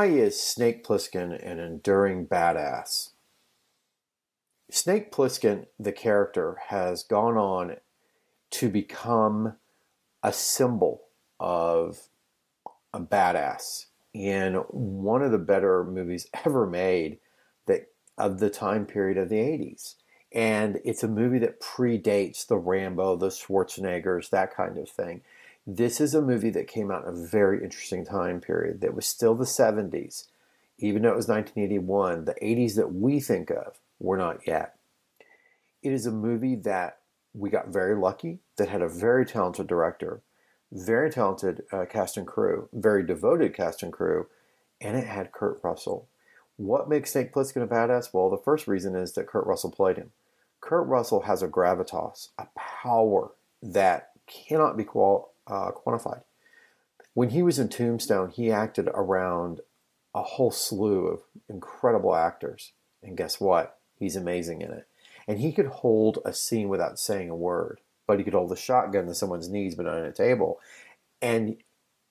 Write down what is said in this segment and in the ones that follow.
Why is Snake Plissken an enduring badass? Snake Plissken, the character, has gone on to become a symbol of a badass in one of the better movies ever made that of the time period of the 80s. And it's a movie that predates the Rambo, the Schwarzeneggers, that kind of thing. This is a movie that came out in a very interesting time period that was still the 70s. Even though it was 1981, the 80s that we think of were not yet. It is a movie that we got very lucky, that had a very talented director, very talented uh, cast and crew, very devoted cast and crew, and it had Kurt Russell. What makes Snake Plissken a badass? Well, the first reason is that Kurt Russell played him. Kurt Russell has a gravitas, a power that cannot be qual- uh, quantified. When he was in Tombstone, he acted around a whole slew of incredible actors. And guess what? He's amazing in it. And he could hold a scene without saying a word, but he could hold a shotgun to someone's knees but not on a table. And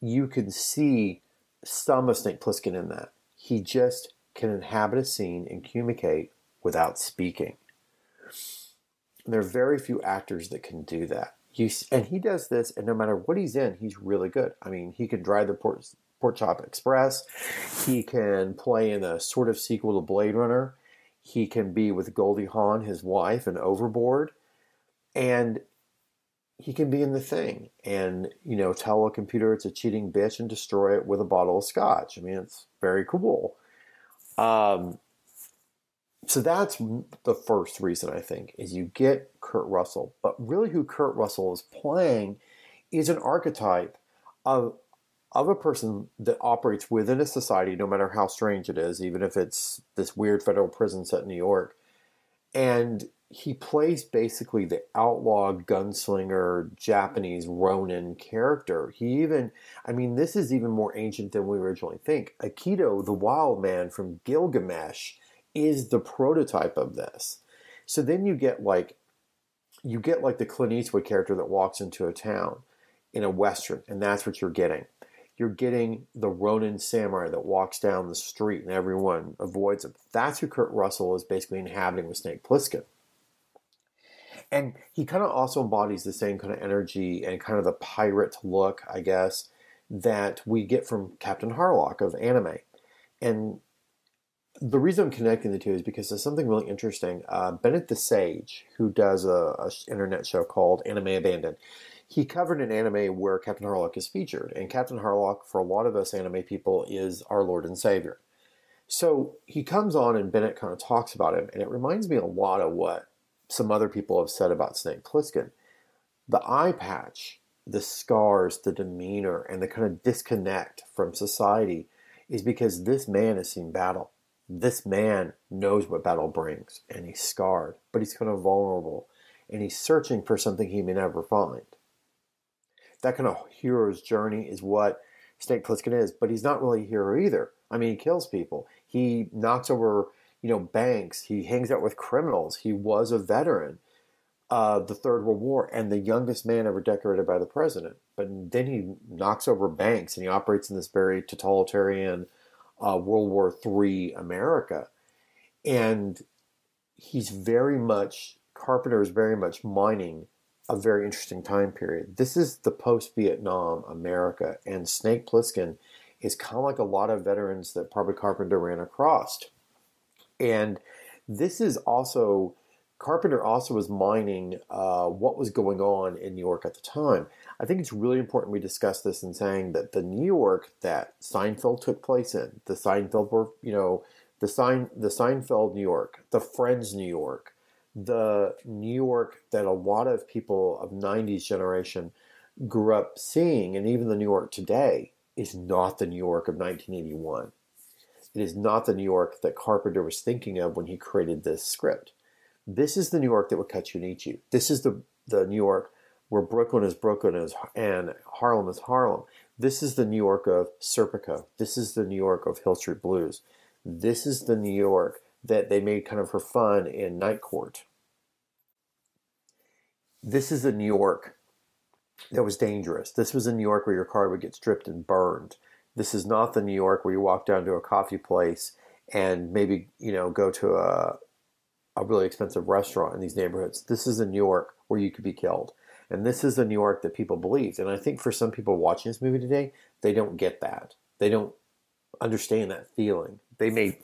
you can see some of Snake Plissken in that. He just can inhabit a scene and communicate without speaking. There are very few actors that can do that. He's, and he does this, and no matter what he's in, he's really good. I mean, he can drive the Port, Pork Chop Express. He can play in a sort of sequel to Blade Runner. He can be with Goldie Hawn, his wife, and Overboard. And he can be in the thing and, you know, tell a computer it's a cheating bitch and destroy it with a bottle of scotch. I mean, it's very cool. Um, so that's the first reason I think is you get Kurt Russell, but really who Kurt Russell is playing is an archetype of of a person that operates within a society, no matter how strange it is, even if it's this weird federal prison set in New York, and he plays basically the outlaw gunslinger Japanese Ronin character. He even, I mean, this is even more ancient than we originally think. Enkidu, the wild man from Gilgamesh, is the prototype of this. So then you get like you get like the Clint Eastwood character that walks into a town in a western, and that's what you're getting. You're getting the Ronin samurai that walks down the street and everyone avoids him. That's who Kurt Russell is basically inhabiting with Snake Plissken. And he kind of also embodies the same kind of energy and kind of the pirate look, I guess, that we get from Captain Harlock of anime. And the reason I'm connecting the two is because there's something really interesting. Uh, Bennett the Sage, who does a, a, internet show called Anime Abandoned, he covered an anime where Captain Harlock is featured, and Captain Harlock, for a lot of us anime people, is our Lord and Savior. So he comes on, and Bennett kind of talks about him, and it reminds me a lot of what some other people have said about Snake Plissken. The eye patch, the scars, the demeanor, and the kind of disconnect from society is because this man has seen battle this man knows what battle brings and he's scarred, but he's kind of vulnerable and he's searching for something he may never find. That kind of hero's journey is what Snake Plissken is, but he's not really a hero either. I mean, he kills people. He knocks over, you know, banks. He hangs out with criminals. He was a veteran of the Third World War and the youngest man ever decorated by the president. But then he knocks over banks and he operates in this very totalitarian uh, World War III America. And he's very much, Carpenter is very much mining a very interesting time period. This is the post Vietnam America, and Snake Plissken is kind of like a lot of veterans that probably Carpenter ran across. And this is also Carpenter also was mining uh, what was going on in New York at the time. I think it's really important we discuss this in saying that the New York that Seinfeld took place in, the Seinfeld were, you know, the the Seinfeld New York, the Friends New York, the New York that a lot of people of 90s generation grew up seeing, and even the New York today, is not the New York of 1981. It is not the New York that Carpenter was thinking of when he created this script. This is the New York that would cut you and eat you. This is the, the New York where Brooklyn is Brooklyn is, and Harlem is Harlem. This is the New York of Serpico. This is the New York of Hill Street Blues. This is the New York that they made kind of for fun in Night Court. This is a New York that was dangerous. This was a New York where your car would get stripped and burned. This is not the New York where you walk down to a coffee place and maybe you know go to a a really expensive restaurant in these neighborhoods. This is a New York where you could be killed. And this is the New York that people believed. And I think for some people watching this movie today, they don't get that. They don't understand that feeling. They may,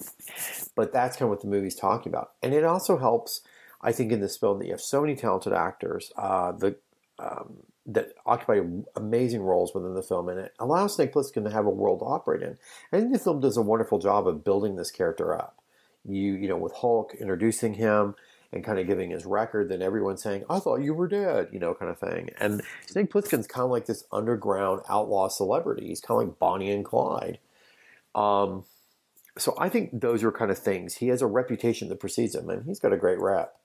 but that's kind of what the movie's talking about. And it also helps, I think, in this film that you have so many talented actors uh, the, um, that occupy amazing roles within the film, and it allows Snake Plissken to have a world to operate in. I think the film does a wonderful job of building this character up. You, you know, with Hauk introducing him and kind of giving his record, then everyone's saying, "I thought you were dead," you know, kind of thing. And Snake Plissken's kind of like this underground outlaw celebrity. He's kind of like Bonnie and Clyde. Um, so I think those are kind of things. He has a reputation that precedes him, and he's got a great rep.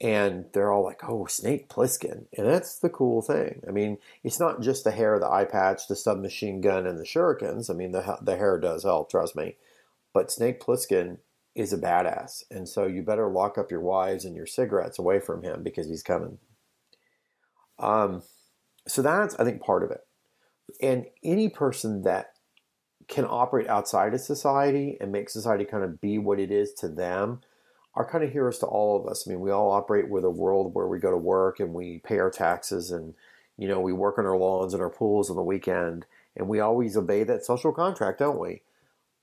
And they're all like, "Oh, Snake Plissken," and that's the cool thing. I mean, it's not just the hair, the eye patch, the submachine gun, and the shurikens. I mean, the the hair does help, trust me. But Snake Plissken is a badass, and so you better lock up your wives and your cigarettes away from him because he's coming. Um, so that's I think part of it. And any person that can operate outside of society and make society kind of be what it is to them are kind of heroes to all of us. I mean, we all operate with a world where we go to work and we pay our taxes and, you know, we work on our lawns and our pools on the weekend and we always obey that social contract, don't we?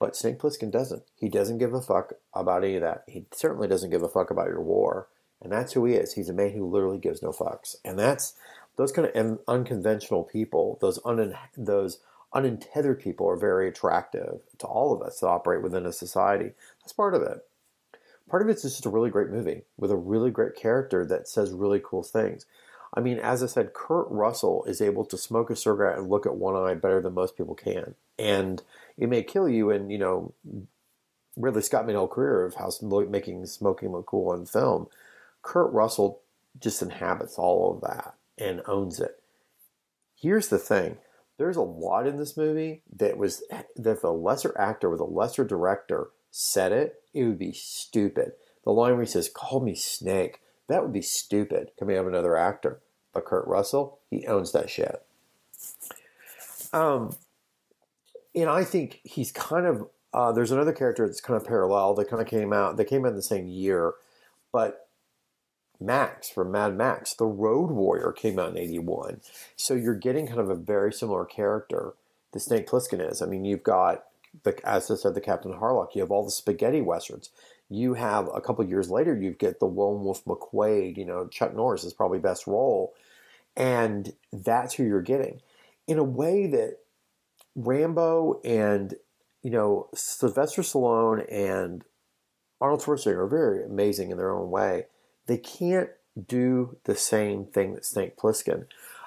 But Snake Plissken doesn't. He doesn't give a fuck about any of that. He certainly doesn't give a fuck about your war. And that's who he is. He's a man who literally gives no fucks. And that's those kind of unconventional people, those un, those untethered people are very attractive to all of us that operate within a society. That's part of it. Part of it's just a really great movie with a really great character that says really cool things. I mean, as I said, Kurt Russell is able to smoke a cigarette and look at one eye better than most people can. And it may kill you. And, you know, really, Scott made a whole career of how making smoking look cool on film. Kurt Russell just inhabits all of that and owns it. Here's the thing there's a lot in this movie that was that if a lesser actor with a lesser director said it, it would be stupid. The line where he says, "Call me Snake," that would be stupid coming of another actor. But Kurt Russell, he owns that shit. Um, and I think he's kind of uh, there's another character that's kind of parallel that kind of came out. They came out in the same year, but Max from Mad Max, the Road Warrior, came out in '81. So you're getting kind of a very similar character. The Snake Plissken is. I mean, you've got the, as I said, the Captain Harlock. You have all the spaghetti westerns. You have a couple years later, you get the Lone Wolf McQuade. You know, Chuck Norris is probably best role, and that's who you're getting in a way that Rambo and you know Sylvester Stallone and Arnold Schwarzenegger are very amazing in their own way they can't do the same thing that Snake Plissken.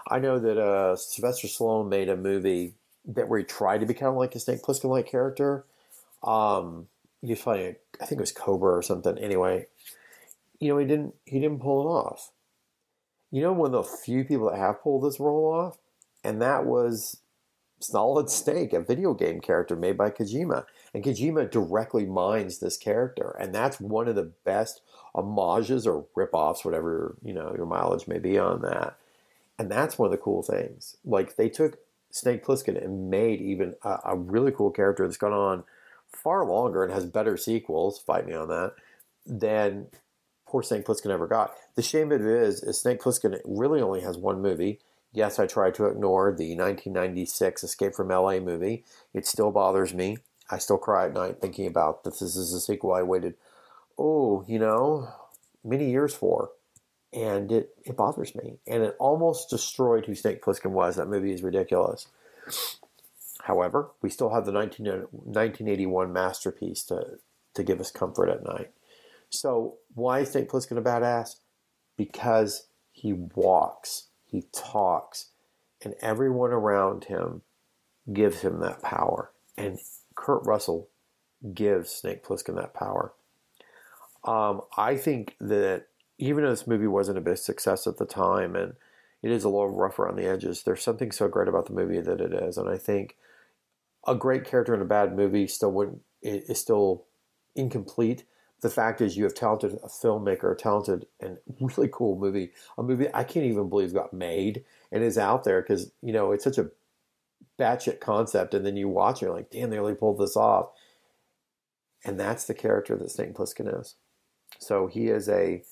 I know that uh, Sylvester Stallone made a movie that where he tried to be kind of like a Snake Plissken like character. Um, he was playing, I think it was Cobra or something. Anyway, you know, he didn't he didn't pull it off. You know, one of the few people that have pulled this role off, and that was Solid Snake, a video game character made by Kojima. And Kojima directly mines this character, and that's one of the best homages or rip-offs, whatever you know your mileage may be on that. And that's one of the cool things. Like they took Snake Plissken and made even a, a really cool character that's gone on far longer and has better sequels. Fight me on that than poor Snake Plissken ever got. The shame of it is, is Snake Plissken really only has one movie. Yes, I tried to ignore the 1996 Escape from LA movie. It still bothers me. I still cry at night thinking about that this is a sequel I waited oh, you know, many years for. And it, it bothers me. And it almost destroyed who Snake Plissken was. That movie is ridiculous. However, we still have the 19, 1981 masterpiece to, to give us comfort at night. So, why is Snake Plissken a badass? Because he walks, he talks, and everyone around him gives him that power. And Kurt Russell gives Snake Plissken that power. Um, I think that even though this movie wasn't a big success at the time and it is a little rough around the edges, there's something so great about the movie that it is. And I think a great character in a bad movie still wouldn't is still incomplete. The fact is, you have talented a filmmaker, a talented and really cool movie, a movie I can't even believe got made and is out there because you know it's such a batshit concept, and then you watch it, you're like, damn, they really pulled this off. And that's the character that Snake Plissken is. So he is a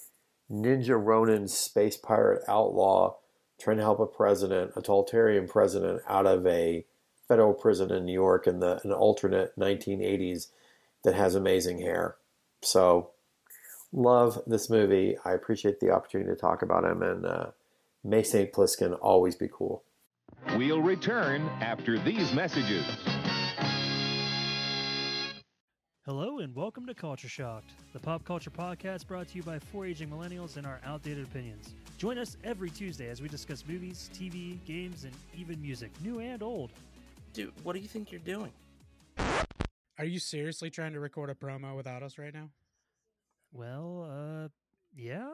ninja Ronin space pirate outlaw trying to help a president, a totalitarian president, out of a federal prison in New York in the an alternate 1980s that has amazing hair. So, love this movie. I appreciate the opportunity to talk about him, and uh, may St. Plissken always be cool. We'll return after these messages. Hello and welcome to Culture Shocked, the pop culture podcast brought to you by four aging millennials and our outdated opinions. Join us every Tuesday as we discuss movies, TV, games, and even music, new and old. Dude, what do you think you're doing? Are you seriously trying to record a promo without us right now? Well, uh, yeah?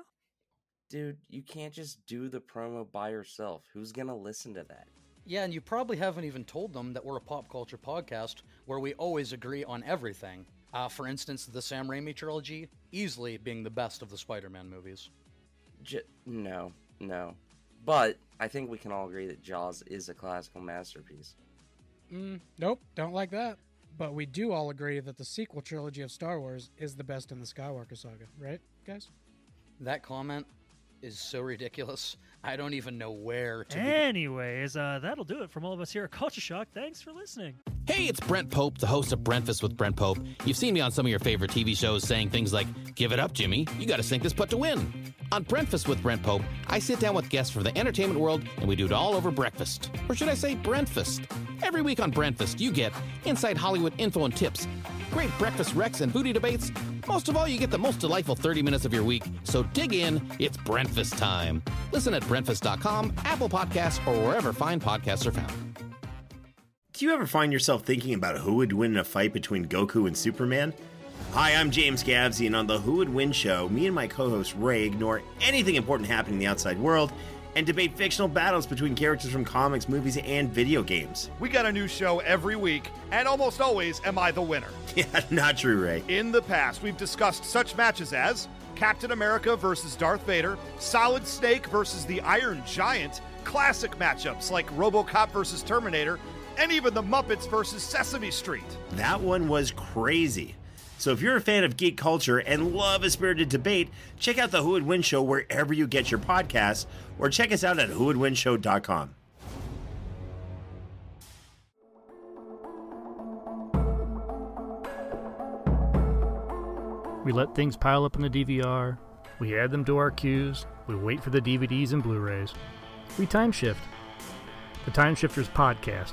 Dude, you can't just do the promo by yourself. Who's gonna listen to that? Yeah, and you probably haven't even told them that we're a pop culture podcast where we always agree on everything. Uh, for instance, the Sam Raimi trilogy, easily being the best of the Spider Man movies. J- no, no. But I think we can all agree that Jaws is a classical masterpiece. Mm, nope, don't like that. But we do all agree that the sequel trilogy of Star Wars is the best in the Skywalker saga, right, guys? That comment is so ridiculous. I don't even know where to. Anyways, uh, that'll do it from all of us here at Culture Shock. Thanks for listening. Hey, it's Brent Pope, the host of Breakfast with Brent Pope. You've seen me on some of your favorite TV shows saying things like, Give it up, Jimmy. You got to sink this putt to win. On Breakfast with Brent Pope, I sit down with guests from the entertainment world and we do it all over breakfast. Or should I say, Brentfast? Every week on Brentfast, you get inside Hollywood info and tips, great breakfast wrecks and foodie debates. Most of all, you get the most delightful 30 minutes of your week. So dig in, it's breakfast time. Listen at Brentfast.com, Apple Podcasts, or wherever fine podcasts are found. Do you ever find yourself thinking about who would win in a fight between Goku and Superman? Hi, I'm James Gavsie, and on the Who Would Win show, me and my co host Ray ignore anything important happening in the outside world and debate fictional battles between characters from comics, movies, and video games. We got a new show every week, and almost always am I the winner. Yeah, not true, Ray. In the past, we've discussed such matches as Captain America versus Darth Vader, Solid Snake versus the Iron Giant, classic matchups like Robocop versus Terminator, and even the Muppets versus Sesame Street. That one was crazy. So if you're a fan of geek culture and love a spirited debate, check out the Who Would Win Show wherever you get your podcasts, or check us out at whowouldwinshow.com. We let things pile up in the DVR, we add them to our queues, we wait for the DVDs and Blu rays. We time shift. The Time Shifters Podcast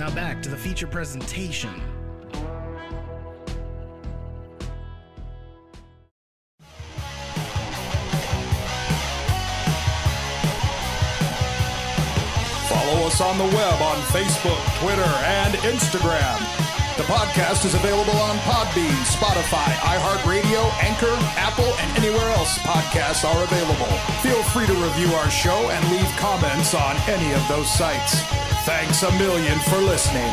Now back to the feature presentation. Follow us on the web on Facebook, Twitter, and Instagram. The podcast is available on Podbean, Spotify, iHeartRadio, Anchor, Apple, and anywhere else podcasts are available. Feel free to review our show and leave comments on any of those sites. Thanks a million for listening.